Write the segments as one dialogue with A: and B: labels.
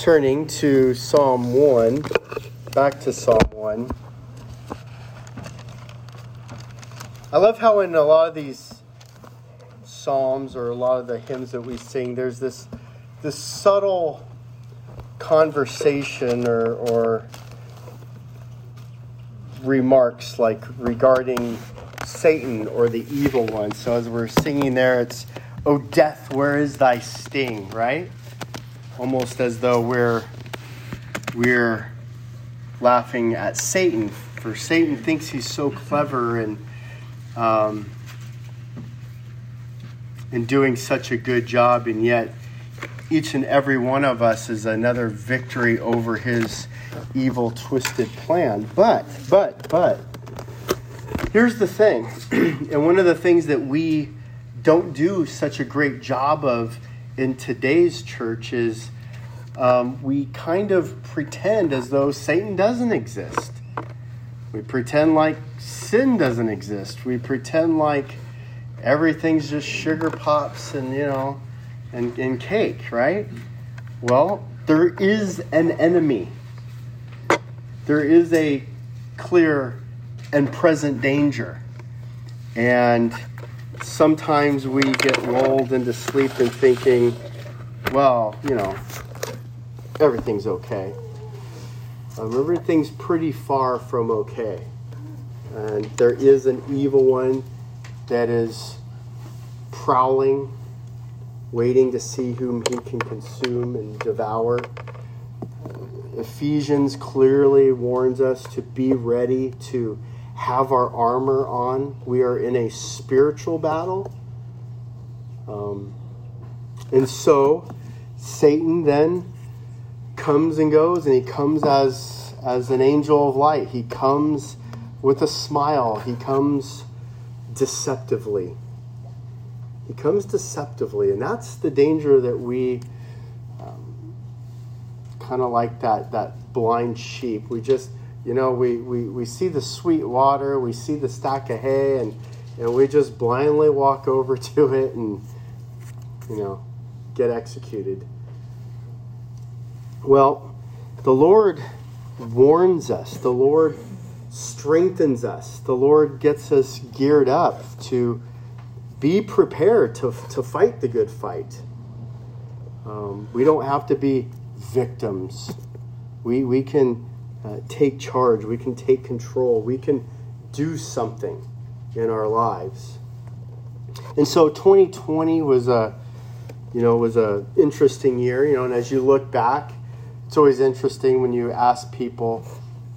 A: turning to Psalm 1, back to Psalm 1. I love how in a lot of these psalms or a lot of the hymns that we sing, there's this this subtle conversation or, or remarks like regarding Satan or the evil one. So as we're singing there, it's, "Oh death, where is thy sting?" Right? Almost as though we're we're laughing at Satan, for Satan thinks he's so clever and um, and doing such a good job, and yet each and every one of us is another victory over his evil, twisted plan. But, but, but, here's the thing, and one of the things that we don't do such a great job of in today's church is um, we kind of pretend as though Satan doesn't exist. We pretend like sin doesn't exist. We pretend like everything's just sugar pops and, you know, and, and cake, right? Well, there is an enemy. There is a clear and present danger. And sometimes we get lulled into sleep and thinking, well, you know, everything's okay. Um, everything's pretty far from okay. And there is an evil one that is prowling waiting to see whom he can consume and devour. Ephesians clearly warns us to be ready to have our armor on. We are in a spiritual battle. Um, and so Satan then comes and goes, and he comes as, as an angel of light. He comes with a smile, he comes deceptively. He comes deceptively, and that's the danger that we um, kind of like that that blind sheep. We just, you know, we, we, we see the sweet water, we see the stack of hay, and and we just blindly walk over to it and you know get executed. Well, the Lord warns us. The Lord strengthens us. The Lord gets us geared up to be prepared to, to fight the good fight. Um, we don't have to be victims. We, we can uh, take charge. We can take control. We can do something in our lives. And so 2020 was a, you know, was a interesting year. You know, and as you look back, it's always interesting when you ask people,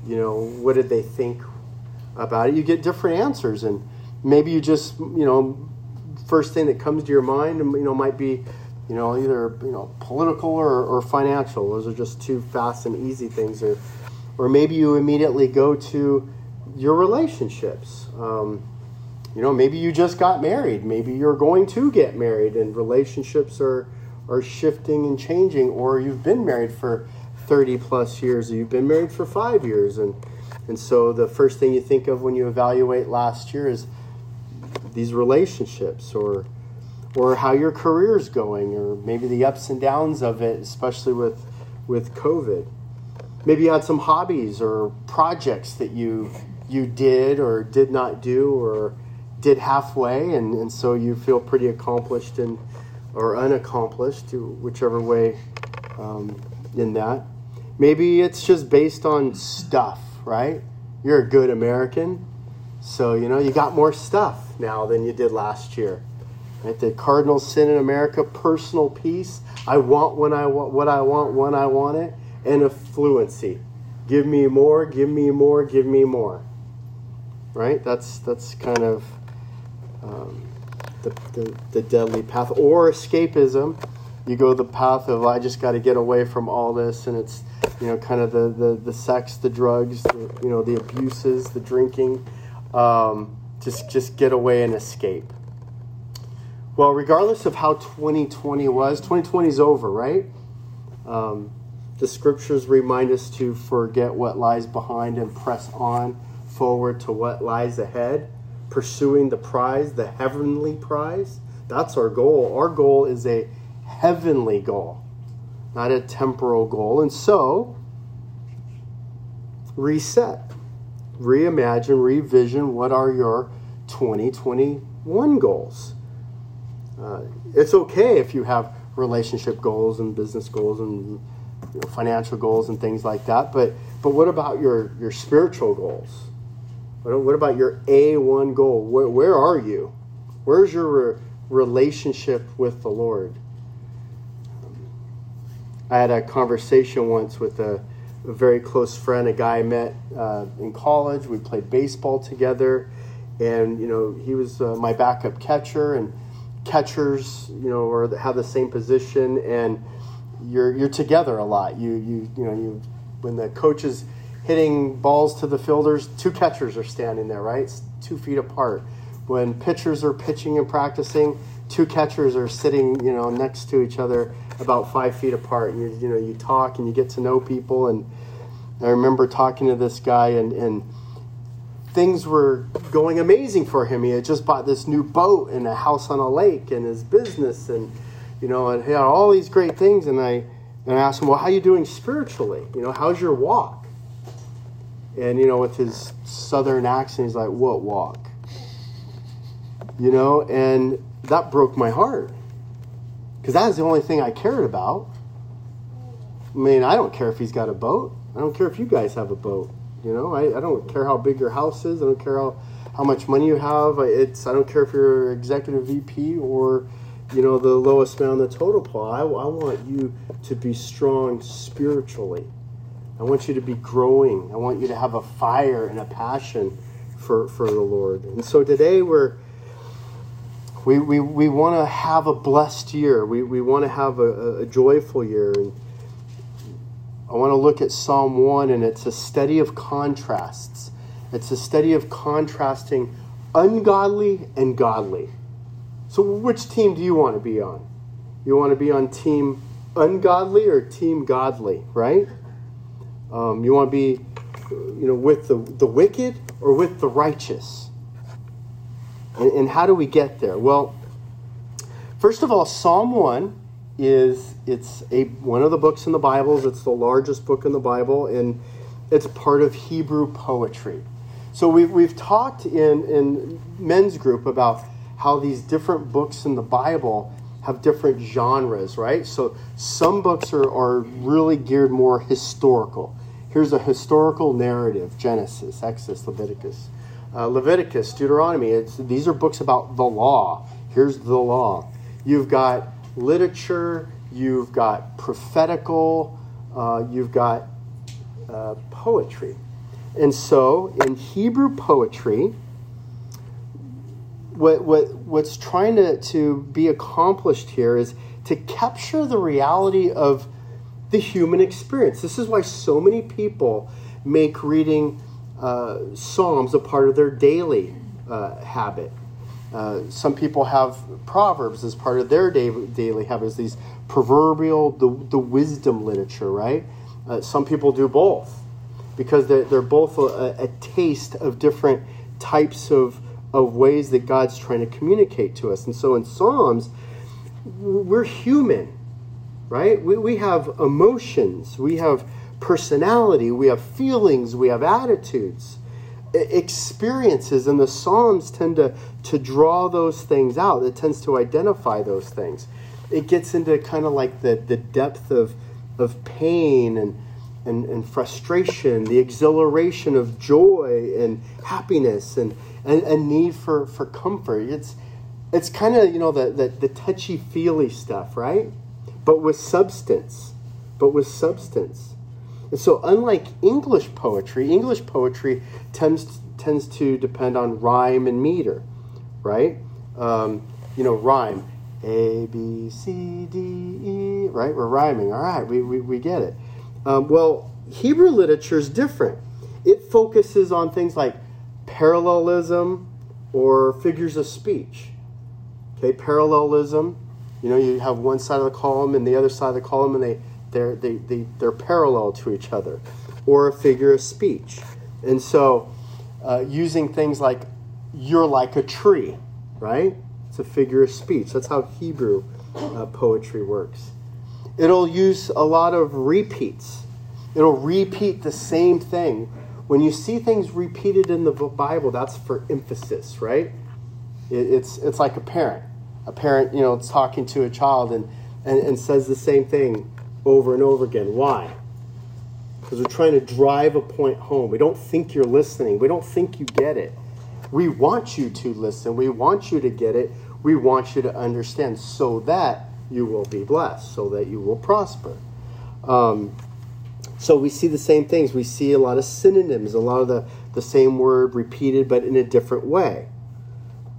A: you know, what did they think about it? You get different answers, and maybe you just, you know, first thing that comes to your mind, you know, might be, you know, either you know political or, or financial. Those are just two fast and easy things, or, or maybe you immediately go to your relationships. Um, you know, maybe you just got married. Maybe you're going to get married, and relationships are are shifting and changing. Or you've been married for thirty plus years, or you've been married for five years, and and so the first thing you think of when you evaluate last year is these relationships or or how your career's going or maybe the ups and downs of it especially with with covid maybe you had some hobbies or projects that you you did or did not do or did halfway and, and so you feel pretty accomplished and or unaccomplished whichever way um, in that maybe it's just based on stuff right you're a good american so, you know, you got more stuff now than you did last year. Right? The cardinal sin in America, personal peace. I want when I want what I want when I want it, and affluency. Give me more, give me more, give me more. Right? That's that's kind of um, the, the, the deadly path. Or escapism. You go the path of I just got to get away from all this, and it's you know kind of the the, the sex, the drugs, the, you know the abuses, the drinking um, just just get away and escape. Well, regardless of how 2020 was, 2020 is over, right? Um, the scriptures remind us to forget what lies behind and press on forward to what lies ahead, pursuing the prize, the heavenly prize. That's our goal. Our goal is a heavenly goal. not a temporal goal. And so, reset, reimagine, revision what are your 2021 goals. Uh, it's okay if you have relationship goals and business goals and financial goals and things like that, but but what about your your spiritual goals? What, what about your A1 goal? Where, where are you? Where's your re- relationship with the Lord? I had a conversation once with a, a very close friend, a guy I met uh, in college. We played baseball together, and you know he was uh, my backup catcher, and catchers, you know, or have the same position, and you're you're together a lot. You you you know you when the coach is hitting balls to the fielders, two catchers are standing there, right? It's two feet apart. When pitchers are pitching and practicing, two catchers are sitting, you know, next to each other about five feet apart. You, you know, you talk and you get to know people. And I remember talking to this guy, and, and things were going amazing for him. He had just bought this new boat and a house on a lake and his business, and you know, and had all these great things. And I and I asked him, "Well, how are you doing spiritually? You know, how's your walk?" And you know, with his southern accent, he's like, "What walk?" You know, and that broke my heart because that is the only thing I cared about. I mean, I don't care if he's got a boat. I don't care if you guys have a boat. You know, I, I don't care how big your house is. I don't care how, how much money you have. It's I don't care if you're executive VP or, you know, the lowest man on the total pole. I, I want you to be strong spiritually. I want you to be growing. I want you to have a fire and a passion for, for the Lord. And so today we're we, we, we want to have a blessed year. We, we want to have a, a joyful year. And I want to look at Psalm 1, and it's a study of contrasts. It's a study of contrasting ungodly and godly. So, which team do you want to be on? You want to be on team ungodly or team godly, right? Um, you want to be, you know, with the, the wicked or with the righteous? And, and how do we get there? Well, first of all, Psalm 1 is it's a one of the books in the Bible. It's the largest book in the Bible, and it's part of Hebrew poetry. So we've, we've talked in, in men's group about how these different books in the Bible have different genres, right? So some books are, are really geared more historical. Here's a historical narrative Genesis, Exodus, Leviticus uh, Leviticus, Deuteronomy. It's, these are books about the law. Here's the law. You've got literature, you've got prophetical, uh, you've got uh, poetry. And so in Hebrew poetry, what, what, what's trying to, to be accomplished here is to capture the reality of the human experience. This is why so many people make reading uh, Psalms a part of their daily uh, habit. Uh, some people have Proverbs as part of their daily, daily habits, these proverbial, the, the wisdom literature, right? Uh, some people do both because they're, they're both a, a, taste of different types of, of ways that God's trying to communicate to us. And so in Psalms, we're human, right? We, we have emotions, we have personality, we have feelings, we have attitudes, experiences, and the Psalms tend to, to draw those things out. It tends to identify those things. It gets into kind of like the, the depth of, of pain and, and, and frustration, the exhilaration of joy and happiness and, a need for, for comfort. It's, it's kind of, you know, the, the, the touchy feely stuff, right? But with substance. But with substance. And so, unlike English poetry, English poetry tends tends to depend on rhyme and meter, right? Um, you know, rhyme. A, B, C, D, E, right? We're rhyming. All right, we, we, we get it. Um, well, Hebrew literature is different. It focuses on things like parallelism or figures of speech. Okay, parallelism, you know, you have one side of the column and the other side of the column, and they they're, they, they, they're parallel to each other, or a figure of speech. And so, uh, using things like, you're like a tree, right? It's a figure of speech. That's how Hebrew uh, poetry works. It'll use a lot of repeats. It'll repeat the same thing. When you see things repeated in the Bible, that's for emphasis, right? It's, it's like a parent. A parent, you know, talking to a child and, and, and says the same thing over and over again. Why? Because we're trying to drive a point home. We don't think you're listening. We don't think you get it. We want you to listen. We want you to get it. We want you to understand so that you will be blessed, so that you will prosper. Um, so we see the same things. We see a lot of synonyms, a lot of the, the same word repeated but in a different way.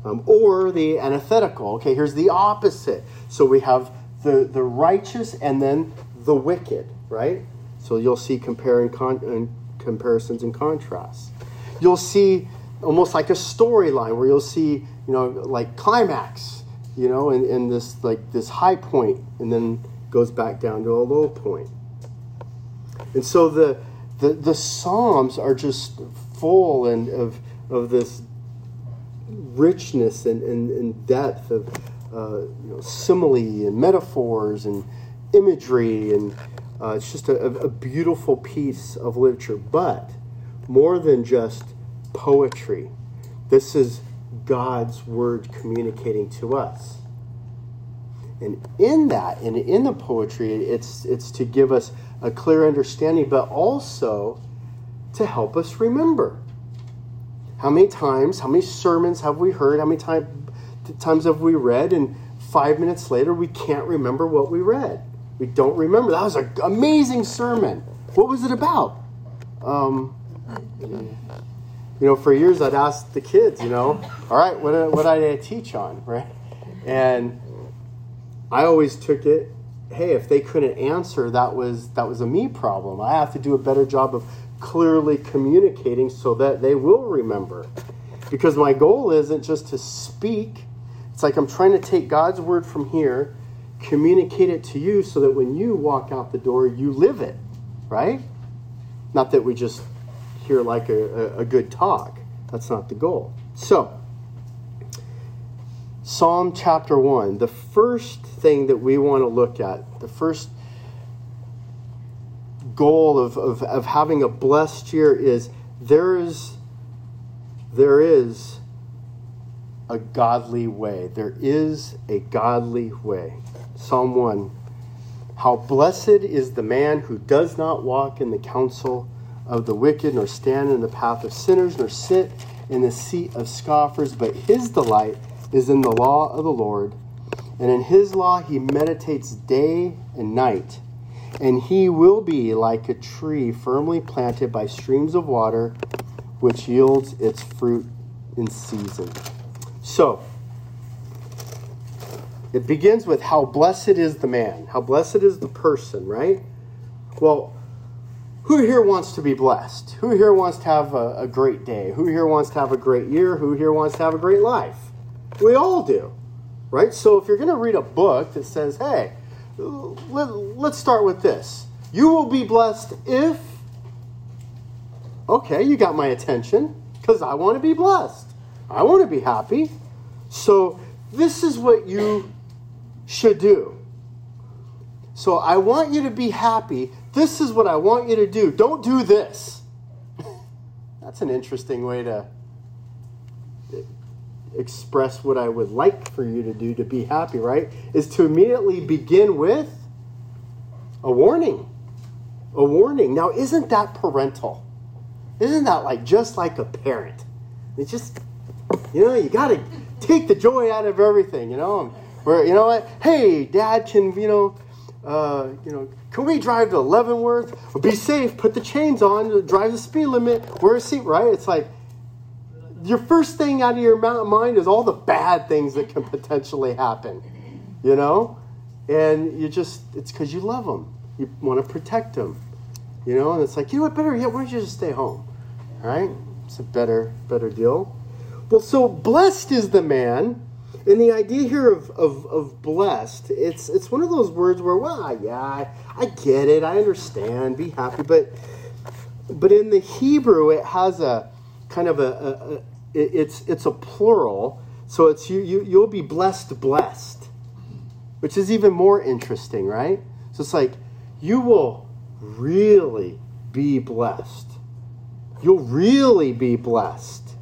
A: Um, or the antithetical. Okay, here's the opposite. So we have the, the righteous and then the wicked, right? So you'll see comparing con- and comparisons and contrasts. You'll see almost like a storyline where you'll see, you know, like climax, you know, and, and this like this high point and then goes back down to a low point. And so the, the, the Psalms are just full and of, of this richness and, and, and depth of uh, you know, simile and metaphors and imagery. And uh, it's just a, a beautiful piece of literature. But more than just poetry, this is God's word communicating to us. And in that, and in the poetry, it's, it's to give us a clear understanding, but also to help us remember. How many times, how many sermons have we heard? How many time, times have we read? And five minutes later, we can't remember what we read. We don't remember. That was an amazing sermon. What was it about? Um, you know, for years I'd ask the kids, you know, all right, what, what did I teach on, right? And I always took it hey, if they couldn't answer, that was that was a me problem. I have to do a better job of clearly communicating so that they will remember. Because my goal isn't just to speak. It's like I'm trying to take God's word from here, communicate it to you so that when you walk out the door, you live it, right? Not that we just hear like a, a, good talk. That's not the goal. So, Psalm chapter 1, the first thing that we want to look at, the first goal of, of, of having a blessed year is there is there is a godly way. There is a godly way. Psalm 1. How blessed is the man who does not walk in the counsel of the wicked, nor stand in the path of sinners, nor sit in the seat of scoffers, but his delight is in the law of the Lord, and in his law he meditates day and night. And he will be like a tree firmly planted by streams of water, which yields its fruit in season. So, it begins with how blessed is the man, how blessed is the person, right? Well, who here wants to be blessed? Who here wants to have a, a, great day? Who here wants to have a great year? Who here wants to have a great life? We all do, right? So if you're going to read a book that says, hey, let, let's start with this. You will be blessed if. Okay, you got my attention because I want to be blessed. I want to be happy. So this is what you should do. So I want you to be happy. This is what I want you to do. Don't do this. That's an interesting way to express what I would like for you to do to be happy, right? Is to immediately begin with a warning. A warning. Now, isn't that parental? Isn't that like just like a parent? It's just, you know, you got to take the joy out of everything, you know? Where, you know what? Hey, dad, can, you know, uh, you know, can we drive to Leavenworth? Be safe, put the chains on, drive the speed limit, wear a seat, right? It's like, your first thing out of your mind is all the bad things that can potentially happen, you know? And you just, it's because you love them. You want to protect them, you know? And it's like, you know what, better yet, why don't you just stay home, all right? It's a better, better deal. Well, so blessed is the man. And the idea here of, of, of blessed, it's, it's one of those words where, well, yeah, I, I get it, I understand, be happy. But, but in the Hebrew, it has a kind of a, it's it's a plural, so it's you, you you'll be blessed, blessed, which is even more interesting, right? So it's like, you will really be blessed. You'll really be blessed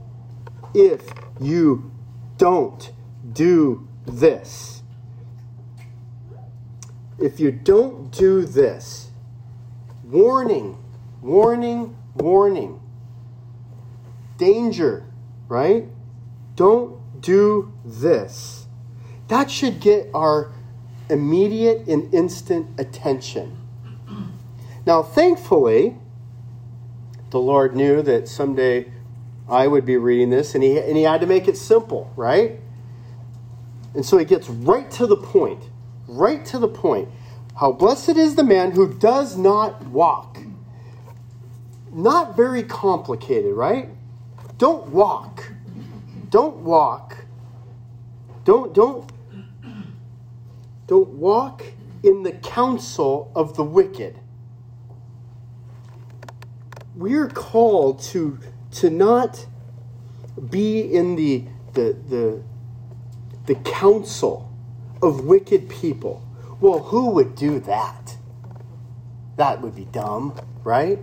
A: if you don't do this. If you don't do this, warning, warning, warning, danger, right? Don't do this. That should get our immediate and instant attention. Now, thankfully, the Lord knew that someday I would be reading this, and he, and he had to make it simple, right? And so he gets right to the point, right to the point. How blessed is the man who does not walk. Not very complicated, right? Don't walk. Don't walk. Don't don't don't walk in the counsel of the wicked. We're called to to not be in the the the the counsel of wicked people. Well, who would do that? That would be dumb, right?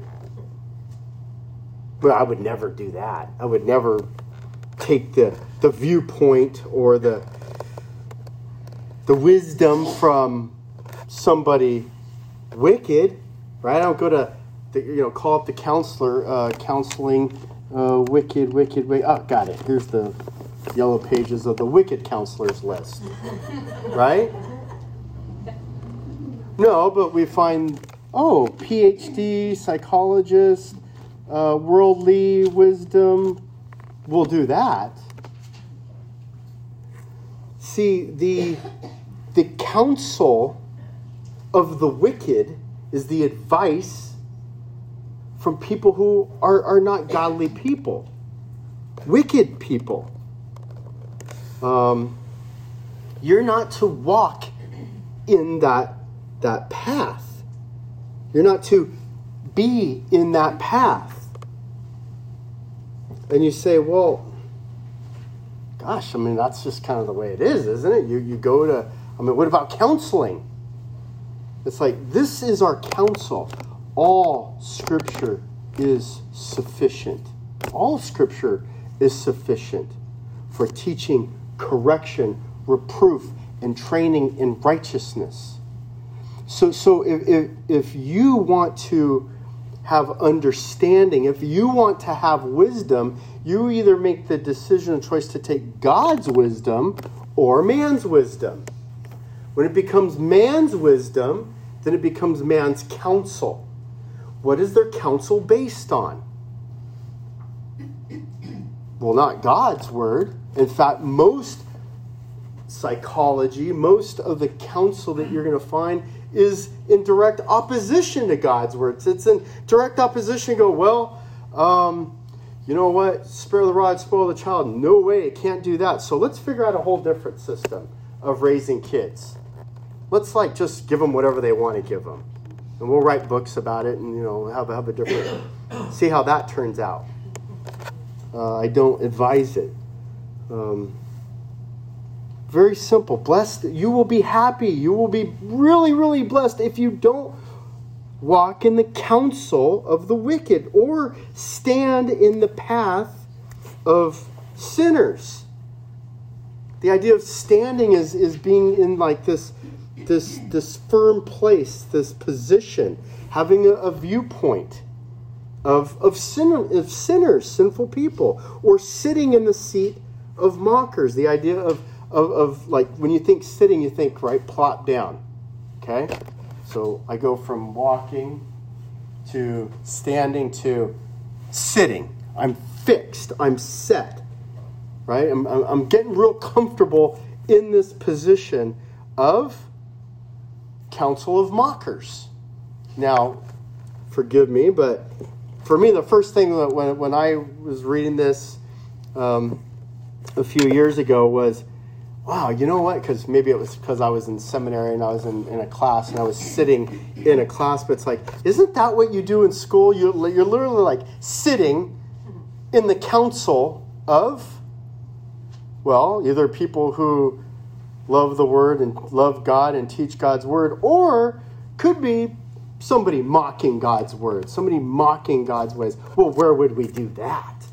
A: But I would never do that. I would never take the, the viewpoint or the, the wisdom from somebody wicked, right? I don't go to, the, you know, call up the counselor, uh, counseling, uh, wicked, wicked, wicked. Oh, got it. Here's the yellow pages of the wicked counselors list, right? No, but we find, oh, PhD, psychologist, uh, worldly wisdom. We'll do that. See, the, the counsel of the wicked is the advice from people who are, are not godly people, wicked people. Um, you're not to walk in that, that path. You're not to be in that path. And you say, well, gosh, I mean, that's just kind of the way it is, isn't it? You, you go to, I mean, what about counseling? It's like, this is our counsel. All scripture is sufficient. All scripture is sufficient for teaching, correction, reproof, and training in righteousness. So, so if, if, if you want to have understanding, if you want to have wisdom, you either make the decision and choice to take God's wisdom or man's wisdom. When it becomes man's wisdom, then it becomes man's counsel. What is their counsel based on? Well, not God's word. In fact, most psychology, most of the counsel that you're going to find is in direct opposition to God's words. It's in direct opposition. Go, well, um, you know what? Spare the rod, spoil the child. No way, it can't do that. So let's figure out a whole different system of raising kids. Let's like just give them whatever they want to give them, and we'll write books about it, and you know have have a different. see how that turns out. Uh, I don't advise it. Um, very simple. Blessed, you will be happy. You will be really, really blessed if you don't walk in the counsel of the wicked or stand in the path of sinners. The idea of standing is, is being in like this, this, this firm place, this position, having a, a viewpoint of, of, sinner, of sinners, sinful people, or sitting in the seat of mockers. The idea of of, of like when you think sitting, you think, right, plop down. Okay? So I go from walking to standing to sitting. I'm fixed, I'm set. Right? I'm, I'm getting real comfortable in this position of counsel of mockers. Now, forgive me, but for me, the first thing that when, when I was reading this um, a few years ago was wow, you know what? Because maybe it was because I was in seminary and I was in, in a class and I was sitting in a class, but it's like, isn't that what you do in school? You're, you're literally like sitting in the council of, well, either people who love the word and love God and teach God's word, or could be somebody mocking God's word, somebody mocking God's ways. Well, where would we do that?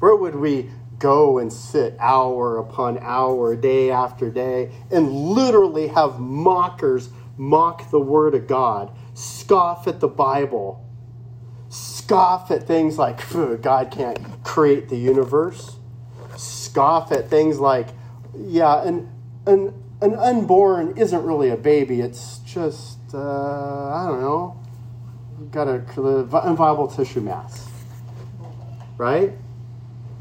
A: Where would we go and sit hour upon hour, day after day, and literally have mockers mock the word of God, scoff at the Bible, scoff at things like God can't create the universe, scoff at things like, yeah, an, an, an unborn isn't really a baby, it's just, uh, I don't know, got a unviable tissue mass, right?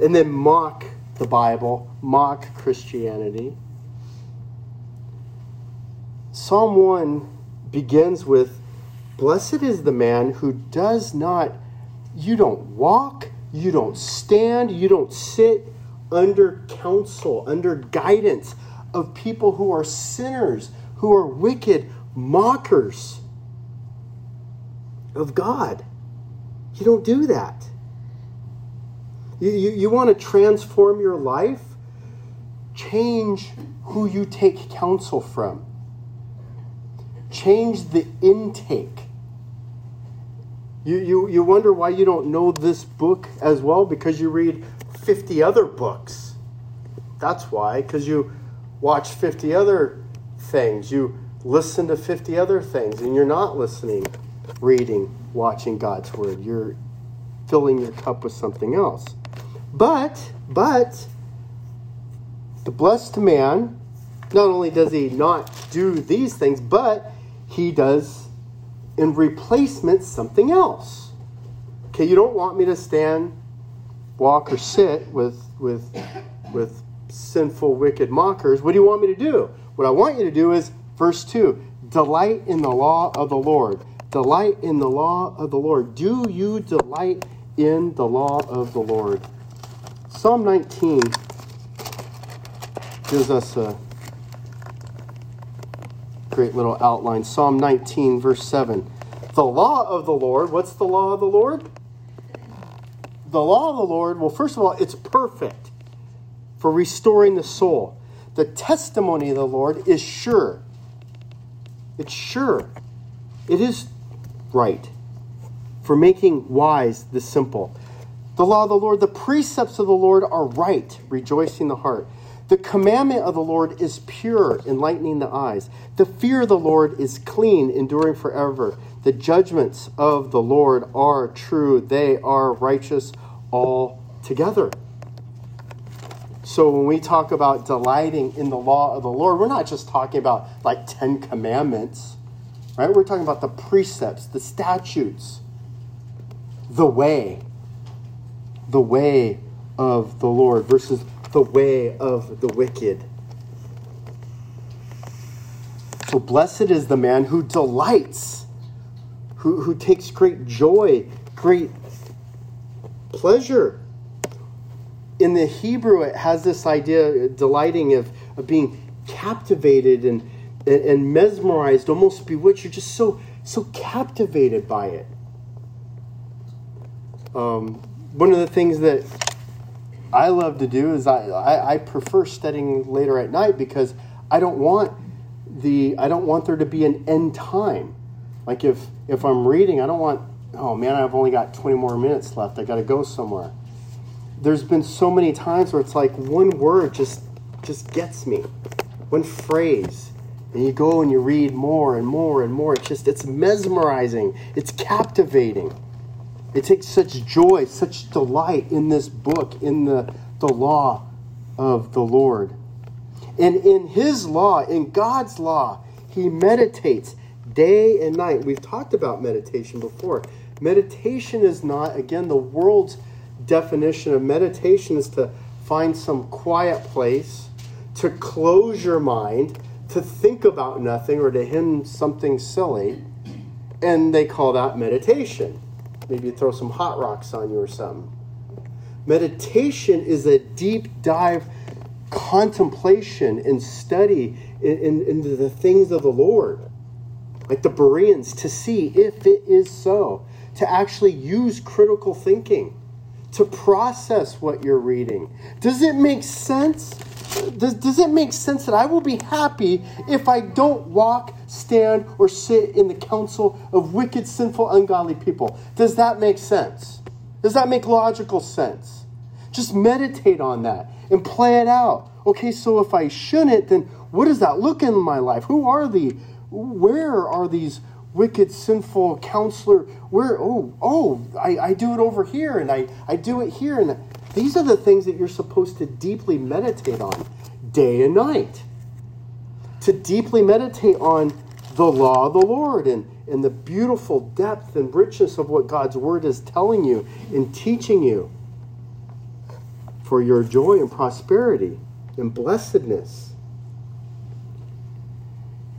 A: And then mock the Bible, mock Christianity. Psalm 1 begins with Blessed is the man who does not, you don't walk, you don't stand, you don't sit under counsel, under guidance of people who are sinners, who are wicked, mockers of God. You don't do that. You, you, you want to transform your life? Change who you take counsel from. Change the intake. You, you, you wonder why you don't know this book as well because you read 50 other books. That's why, because you watch 50 other things. You listen to 50 other things, and you're not listening, reading, watching God's Word. You're filling your cup with something else. But, but, the blessed man, not only does he not do these things, but he does in replacement something else. Okay, you don't want me to stand, walk, or sit with, with, with sinful, wicked mockers. What do you want me to do? What I want you to do is, verse 2 delight in the law of the Lord. Delight in the law of the Lord. Do you delight in the law of the Lord? Psalm 19 gives us a great little outline. Psalm 19, verse 7. The law of the Lord, what's the law of the Lord? The law of the Lord, well, first of all, it's perfect for restoring the soul. The testimony of the Lord is sure. It's sure. It is right for making wise the simple. The law of the Lord, the precepts of the Lord are right, rejoicing the heart. The commandment of the Lord is pure, enlightening the eyes. The fear of the Lord is clean, enduring forever. The judgments of the Lord are true, they are righteous altogether. So when we talk about delighting in the law of the Lord, we're not just talking about like 10 commandments, right? We're talking about the precepts, the statutes, the way the way of the Lord versus the way of the wicked. So blessed is the man who delights, who, who takes great joy, great pleasure. In the Hebrew, it has this idea, delighting, of, of being captivated and, and, and mesmerized, almost bewitched. You're just so, so captivated by it. Um, one of the things that I love to do is I, I, I, prefer studying later at night because I don't want the I don't want there to be an end time. Like if if I'm reading, I don't want oh man, I've only got 20 more minutes left. I got to go somewhere. There's been so many times where it's like one word just just gets me. One phrase. And you go and you read more and more and more. It's just it's mesmerizing. It's captivating. It takes such joy, such delight in this book, in the, the law of the Lord. And in His law, in God's law, He meditates day and night. We've talked about meditation before. Meditation is not, again, the world's definition of meditation is to find some quiet place, to close your mind, to think about nothing or to hymn something silly. And they call that meditation. Maybe throw some hot rocks on you or something. Meditation is a deep dive contemplation and study into in, in the things of the Lord. Like the Bereans, to see if it is so, to actually use critical thinking, to process what you're reading? Does it make sense? Does, does it make sense that I will be happy if I don't walk, stand, or sit in the counsel of wicked, sinful, ungodly people? Does that make sense? Does that make logical sense? Just meditate on that and play it out. Okay, so if I shouldn't, then what does that look in my life? Who are the, where are these wicked, sinful counselor? Where, oh, oh, I, I do it over here and I, I do it here. And these are the things that you're supposed to deeply meditate on day and night. To deeply meditate on the law of the Lord and, and the beautiful depth and richness of what God's word is telling you and teaching you for your joy and prosperity and blessedness.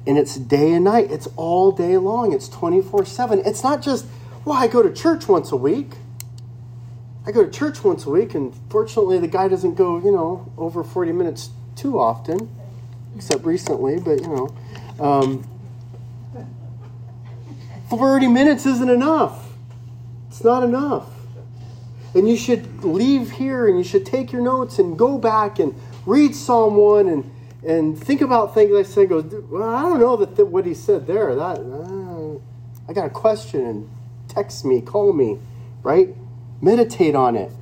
A: And it's day and night, it's all day long, it's 24 7. It's not just, well, I go to church once a week. I go to church once a week, and fortunately, the guy doesn't go, you know, over 40 minutes too often, except recently, but, you know. Um, 30 minutes isn't enough. It's not enough. And you should leave here and you should take your notes and go back and read Psalm 1 and, and think about things I said. Goes, well, I don't know that, what he said there. That uh, I got a question and text me, call me, right? Meditate on it.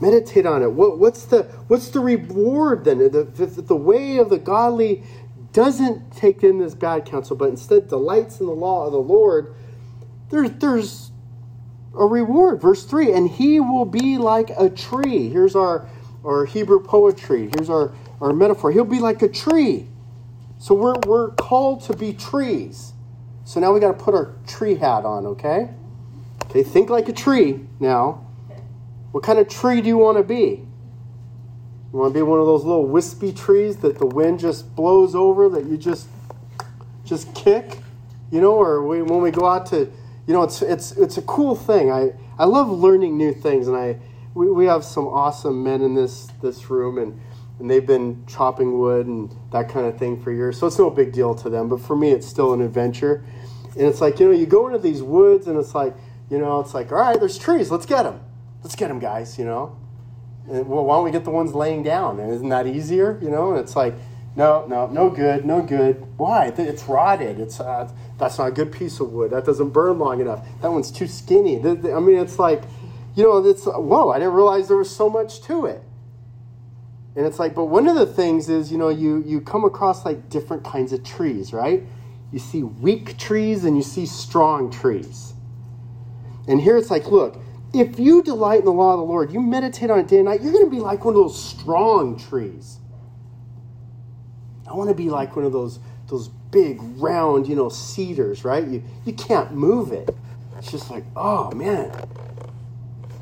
A: Meditate on it. What, what's the what's the reward then? The, the, the way of the godly doesn't take in this bad counsel, but instead delights in the law of the Lord. There, there's a reward. Verse 3 And he will be like a tree. Here's our, our Hebrew poetry. Here's our, our metaphor. He'll be like a tree. So we're, we're called to be trees. So now we got to put our tree hat on, okay? Okay, think like a tree now. What kind of tree do you want to be? You want to be one of those little wispy trees that the wind just blows over that you just just kick, you know, or we, when we go out to, you know, it's it's it's a cool thing. I I love learning new things, and I we, we have some awesome men in this this room, and and they've been chopping wood and that kind of thing for years, so it's no big deal to them. But for me, it's still an adventure, and it's like you know, you go into these woods, and it's like you know, it's like all right, there's trees, let's get them, let's get them, guys, you know And, well, why don't we get the ones laying down? And isn't that easier? You know, and it's like, no, no, no good, no good. Why? It's rotted. It's uh, that's not a good piece of wood. That doesn't burn long enough. That one's too skinny. I mean, it's like, you know, it's whoa. I didn't realize there was so much to it. And it's like, but one of the things is, you know, you you come across like different kinds of trees, right? You see weak trees and you see strong trees. And here it's like, look, if you delight in the law of the Lord, you meditate on it day and night, you're going to be like one of those strong trees. I want to be like one of those those big round, you know, cedars, right? You you can't move it. It's just like, oh man,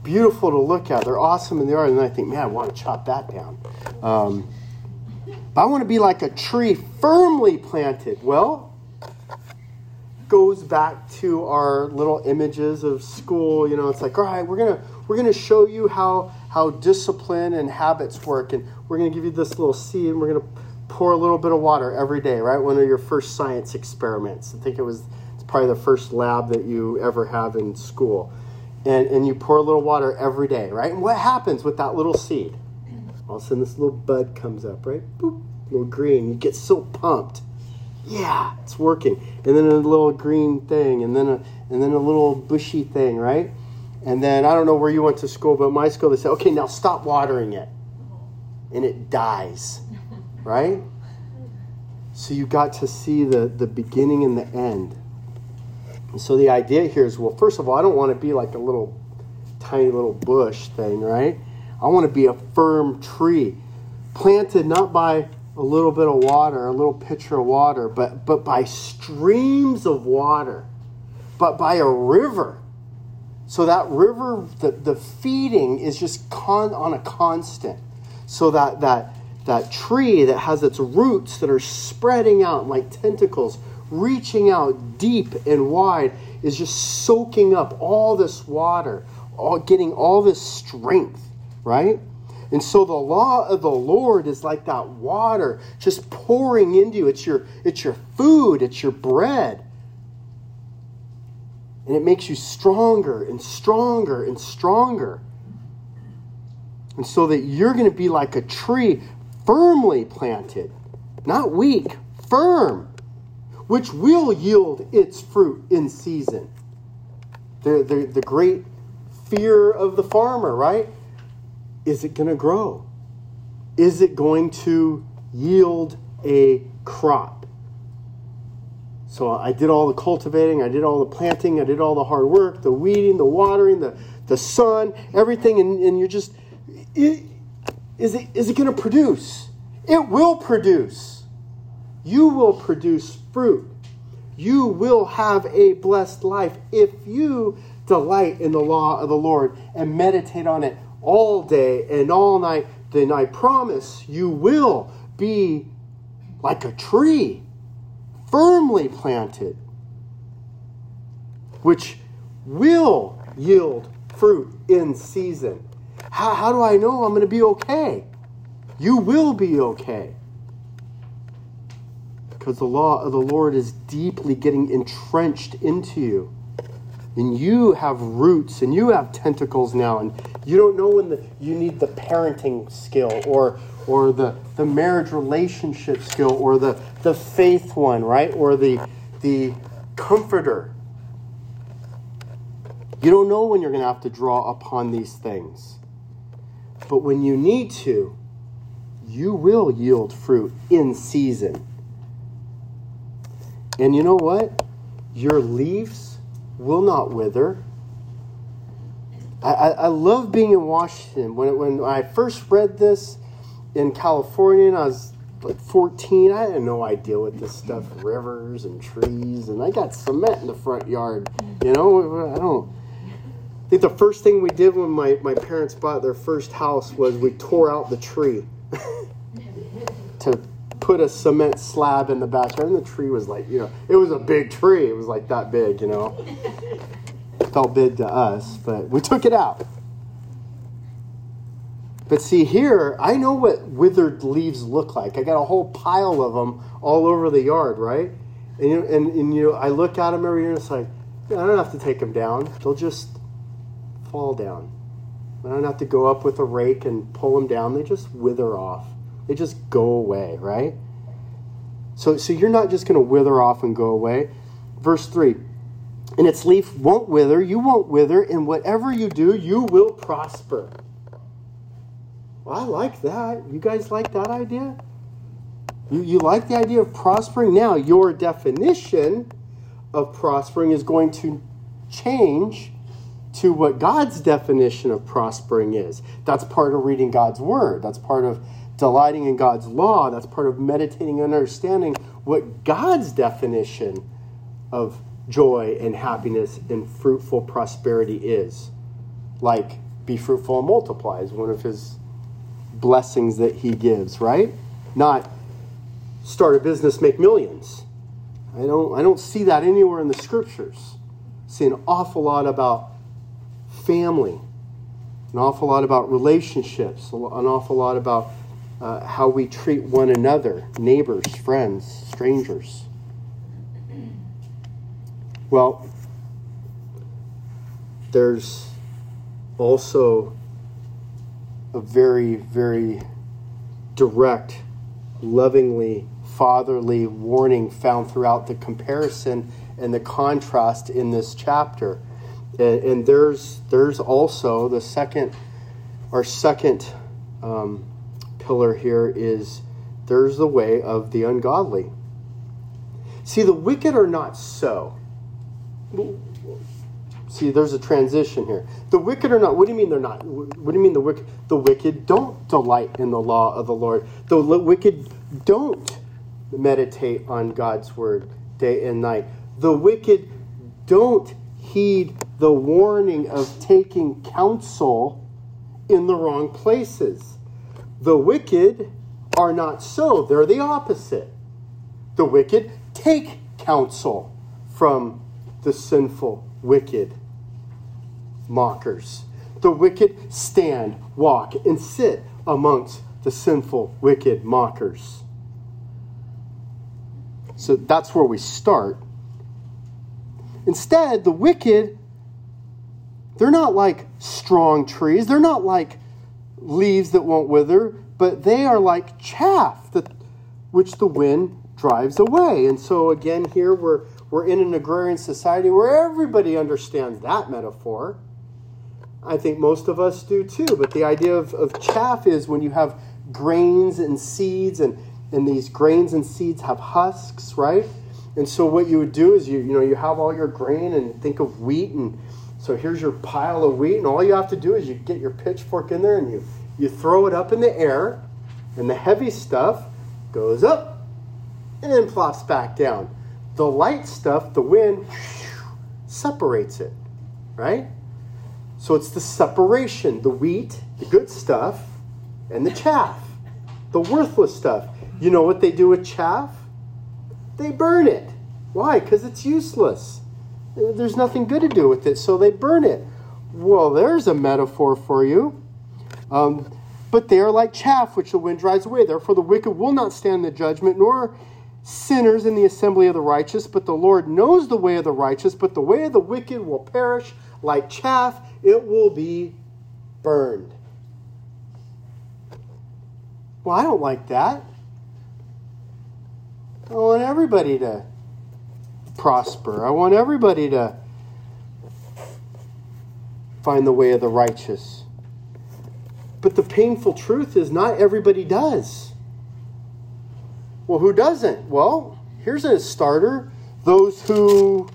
A: beautiful to look at. They're awesome in the art, and I think, man, I want to chop that down. Um, I want to be like a tree firmly planted. Well, goes back to our little images of school. You know, it's like, all right, we're gonna we're gonna show you how how discipline and habits work, and we're gonna give you this little seed, and we're gonna pour a little bit of water every day. Right, one of your first science experiments. I think it was it's probably the first lab that you ever have in school, and and you pour a little water every day. Right, and what happens with that little seed? All of a sudden, this little bud comes up. Right, boop, little green. You get so pumped yeah, it's working. And then a little green thing, and then a and then a little bushy thing, right? And then I don't know where you went to school, but my school they said, okay, now stop watering it, and it dies, right? So you got to see the the beginning and the end. And so the idea here is, well, first of all, I don't want to be like a little tiny little bush thing, right? I want to be a firm tree, planted not by a little bit of water, a little pitcher of water, but, but by streams of water, but by a river. So that river, the, the feeding is just con, on a constant. So that, that, that tree that has its roots that are spreading out like tentacles, reaching out deep and wide, is just soaking up all this water, all, getting all this strength, right? And so the law of the Lord is like that water just pouring into you. It's your, it's your food, it's your bread. And it makes you stronger and stronger and stronger. And so that you're going to be like a tree firmly planted, not weak, firm, which will yield its fruit in season. The, the, the great fear of the farmer, right? Is it going to grow? Is it going to yield a crop? So I did all the cultivating, I did all the planting, I did all the hard work, the weeding, the watering, the, the sun, everything, and, and you're just, it, is it, is it going to produce? It will produce. You will produce fruit. You will have a blessed life if you delight in the law of the Lord and meditate on it all day and all night. Then I promise you will be like a tree firmly planted, which will yield fruit in season. How, how do I know I'm going to be okay? You will be okay. Because the law of the Lord is deeply getting entrenched into you. And you have roots and you have tentacles now. And you don't know when the, you need the parenting skill or, or the, the marriage relationship skill or the, the faith one, right? Or the, the comforter. You don't know when you're going to have to draw upon these things. But when you need to, you will yield fruit in season. And you know what? Your leaves will not wither. I, I, love being in Washington. When, when I first read this in California, and I was like 14, I had no idea what this stuff, rivers and trees, and I got cement in the front yard. You know, I don't. I think the first thing we did when my, my parents bought their first house was we tore out the tree to put a cement slab in the backyard. And the tree was like, you know, it was a big tree. It was like that big, you know. Felt big to us, but we took it out. But see, here, I know what withered leaves look like. I got a whole pile of them all over the yard, right? And, and, and you know, I look at them every year and it's like, I don't have to take them down. They'll just fall down. I don't have to go up with a rake and pull them down. They just wither off. They just go away, right? So, so you're not just going to wither off and go away. Verse 3 And its leaf won't wither, you won't wither, and whatever you do, you will prosper. Well, I like that. You guys like that idea? You, you like the idea of prospering? Now, your definition of prospering is going to change to what God's definition of prospering is. That's part of reading God's word. That's part of delighting in God's law. That's part of meditating and understanding what God's definition of joy and happiness and fruitful prosperity is. Like, be fruitful and multiply is one of his blessings that he gives, right? Not start a business, make millions. I don't, I don't see that anywhere in the scriptures. I see an awful lot about family, an awful lot about relationships, an awful lot about uh, how we treat one another, neighbors, friends, strangers. Well, there's also a very, very direct, lovingly, fatherly warning found throughout the comparison and the contrast in this chapter. And, and there's there's also the second, our second um, pillar here is there's the way of the ungodly. See, the wicked are not so. See, there's a transition here. The wicked are not. What do you mean they're not? What do you mean the wicked? The wicked don't delight in the law of the Lord. The wicked don't meditate on God's word day and night. The wicked don't heed the warning of taking counsel in the wrong places. The wicked are not so, they're the opposite. The wicked take counsel from the sinful, wicked mockers. The wicked stand, walk, and sit amongst the sinful, wicked mockers. So that's where we start. Instead, the wicked, they're not like strong trees. They're not like leaves that won't wither, but they are like chaff that, which the wind drives away. And so, again, here we're, we're in an agrarian society where everybody understands that metaphor. I think most of us do too. But the idea of, of chaff is when you have grains and seeds, and, and these grains and seeds have husks, right? And so what you would do is you you know you have all your grain and think of wheat and so here's your pile of wheat and all you have to do is you get your pitchfork in there and you you throw it up in the air and the heavy stuff goes up and then plops back down. The light stuff, the wind separates it, right? So it's the separation, the wheat, the good stuff, and the chaff, the worthless stuff. You know what they do with chaff? They burn it. Why? Because it's useless. There's nothing good to do with it, so they burn it. Well, there's a metaphor for you. Um, but they are like chaff which the wind drives away. Therefore, the wicked will not stand the judgment, nor sinners in the assembly of the righteous. But the Lord knows the way of the righteous, but the way of the wicked will perish like chaff, it will be burned. Well, I don't like that. I want everybody to prosper. I want everybody to find the way of the righteous. But the painful truth is not everybody does. Well, who doesn't? Well, here's a starter those who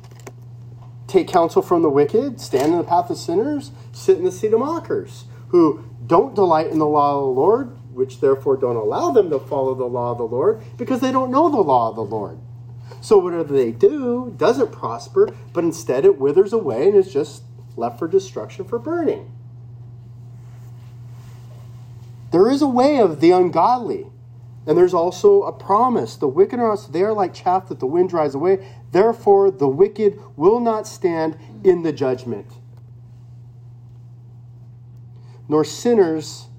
A: take counsel from the wicked, stand in the path of sinners, sit in the seat of mockers, who don't delight in the law of the Lord, which therefore don't allow them to follow the law of the Lord because they don't know the law of the Lord. So whatever they do doesn't prosper, but instead it withers away and is just left for destruction, for burning. There is a way of the ungodly. And there's also a promise. The wicked are they are like chaff that the wind drives away. Therefore, the wicked will not stand in the judgment. Nor sinners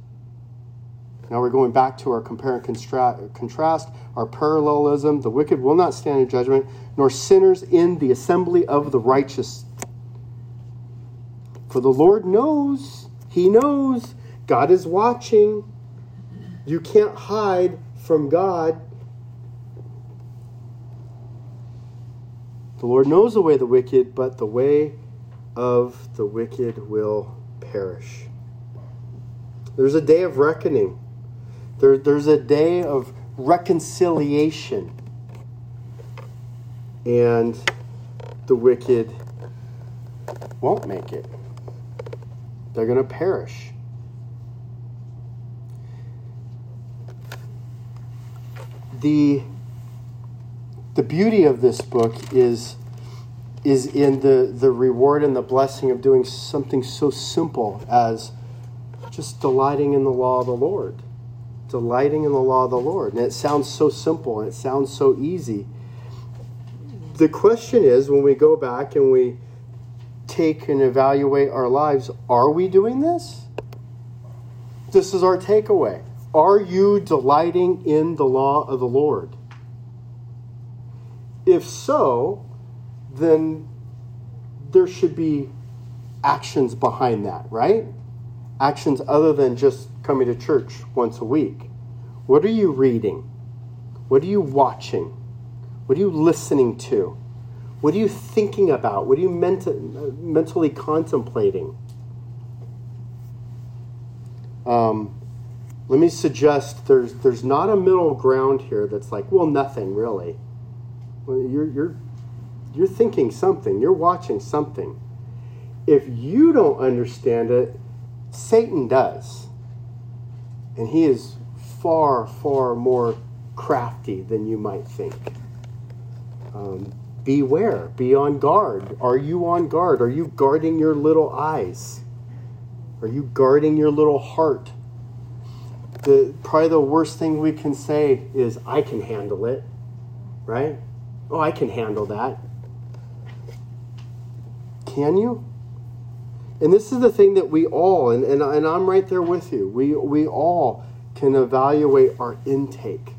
A: now we're going back to our compare and contrast, our parallelism. The wicked will not stand in judgment, nor sinners in the assembly of the righteous. For the Lord knows, He knows, God is watching. You can't hide from God. The Lord knows the way of the wicked, but the way of the wicked will perish. There's a day of reckoning. There, there's a day of reconciliation. And the wicked won't make it, they're going to perish. The, the beauty of this book is, is in the, the reward and the blessing of doing something so simple as just delighting in the law of the Lord delighting in the law of the Lord. And it sounds so simple and it sounds so easy. The question is when we go back and we take and evaluate our lives, are we doing this? This is our takeaway. Are you delighting in the law of the Lord? If so, then there should be actions behind that, right? Actions other than just coming to church once a week? What are you reading? What are you watching? What are you listening to? What are you thinking about? What are you mentally contemplating? Um, let me suggest there's there's not a middle ground here that's like, well, nothing really. Well, you're you're you're thinking something. You're watching something. If you don't understand it, Satan does. And he is far, far more crafty than you might think. Um, beware, be on guard. Are you on guard? Are you guarding your little eyes? Are you guarding your little heart? The, probably the worst thing we can say is, I can handle it, right? Oh, I can handle that. Can you? And this is the thing that we all, and, and, and I'm right there with you, we, we all can evaluate our intake.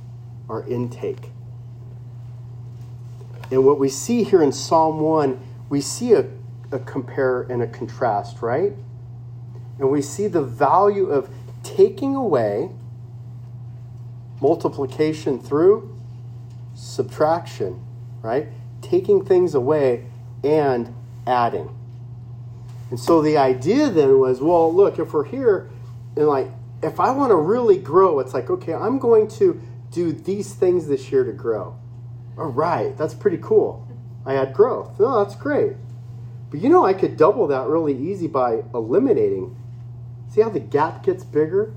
A: Our intake. And what we see here in Psalm 1, we see a, a compare and a contrast, right? And we see the value of taking away multiplication through subtraction, right? Taking things away and adding. And so the idea then was, well, look, if we're here and like if I want to really grow, it's like, okay, I'm going to do these things this year to grow. All right, that's pretty cool. I had growth. Oh, that's great. But you know, I could double that really easy by eliminating. See how the gap gets bigger?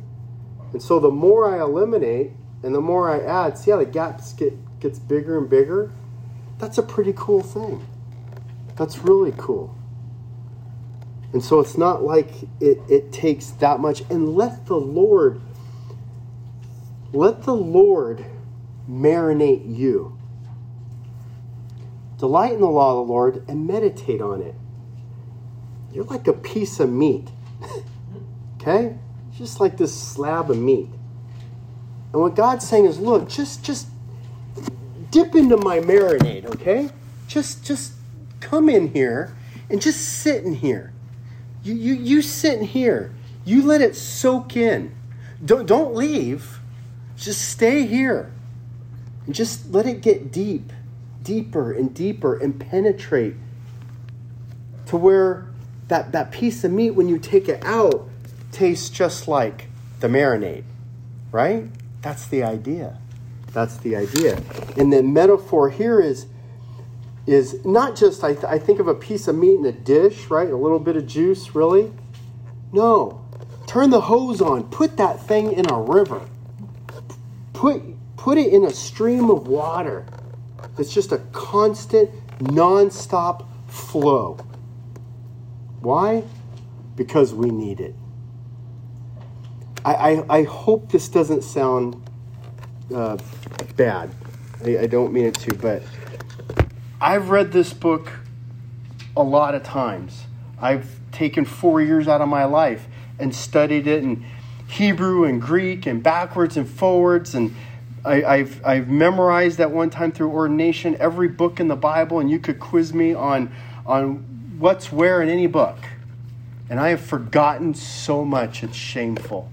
A: And so the more I eliminate and the more I add, see how the gaps get gets bigger and bigger? That's a pretty cool thing. That's really cool. And so it's not like it, it takes that much. And let the Lord, let the Lord marinate you. Delight in the law of the Lord and meditate on it. You're like a piece of meat. okay? Just like this slab of meat. And what God's saying is, look, just just dip into my marinade, okay? Just just come in here and just sit in here. You, you, you sit in here. You let it soak in. Don't, don't leave. Just stay here. And just let it get deep, deeper and deeper and penetrate to where that, that piece of meat, when you take it out, tastes just like the marinade, right? That's the idea. That's the idea. And the metaphor here is is not just, I, th- I think of a piece of meat in a dish, right? A little bit of juice, really. No. Turn the hose on. Put that thing in a river. Put, put it in a stream of water. It's just a constant, non-stop flow. Why? Because we need it. I, I, I hope this doesn't sound uh, bad. I, I don't mean it to, but I've read this book a lot of times. I've taken four years out of my life and studied it in Hebrew and Greek and backwards and forwards. And I, have I've memorized at one time through ordination every book in the Bible, and you could quiz me on, on what's where in any book. And I have forgotten so much, it's shameful.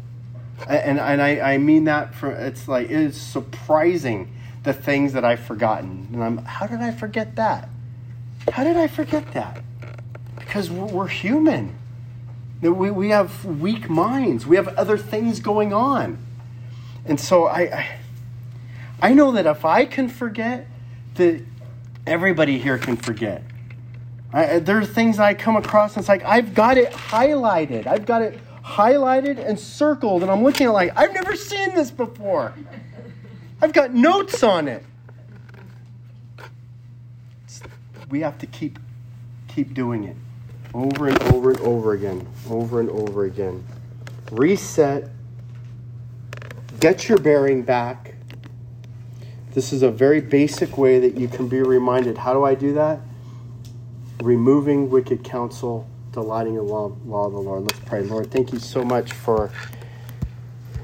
A: And, and I, I mean that for, it's like, it is surprising the things that I've forgotten. And I'm, how did I forget that? How did I forget that? Because we're human. We, we have weak minds. We have other things going on. And so I, I, I know that if I can forget, that everybody here can forget. I, there are things I come across and it's like, I've got it highlighted. I've got it highlighted and circled. And I'm looking at like, I've never seen this before. I've got notes on it. We have to keep keep doing it over and over and over again, over and over again. Reset. Get your bearing back. This is a very basic way that you can be reminded. How do I do that? Removing wicked counsel, delighting in law, law of the Lord. Let's pray. Lord, thank you so much for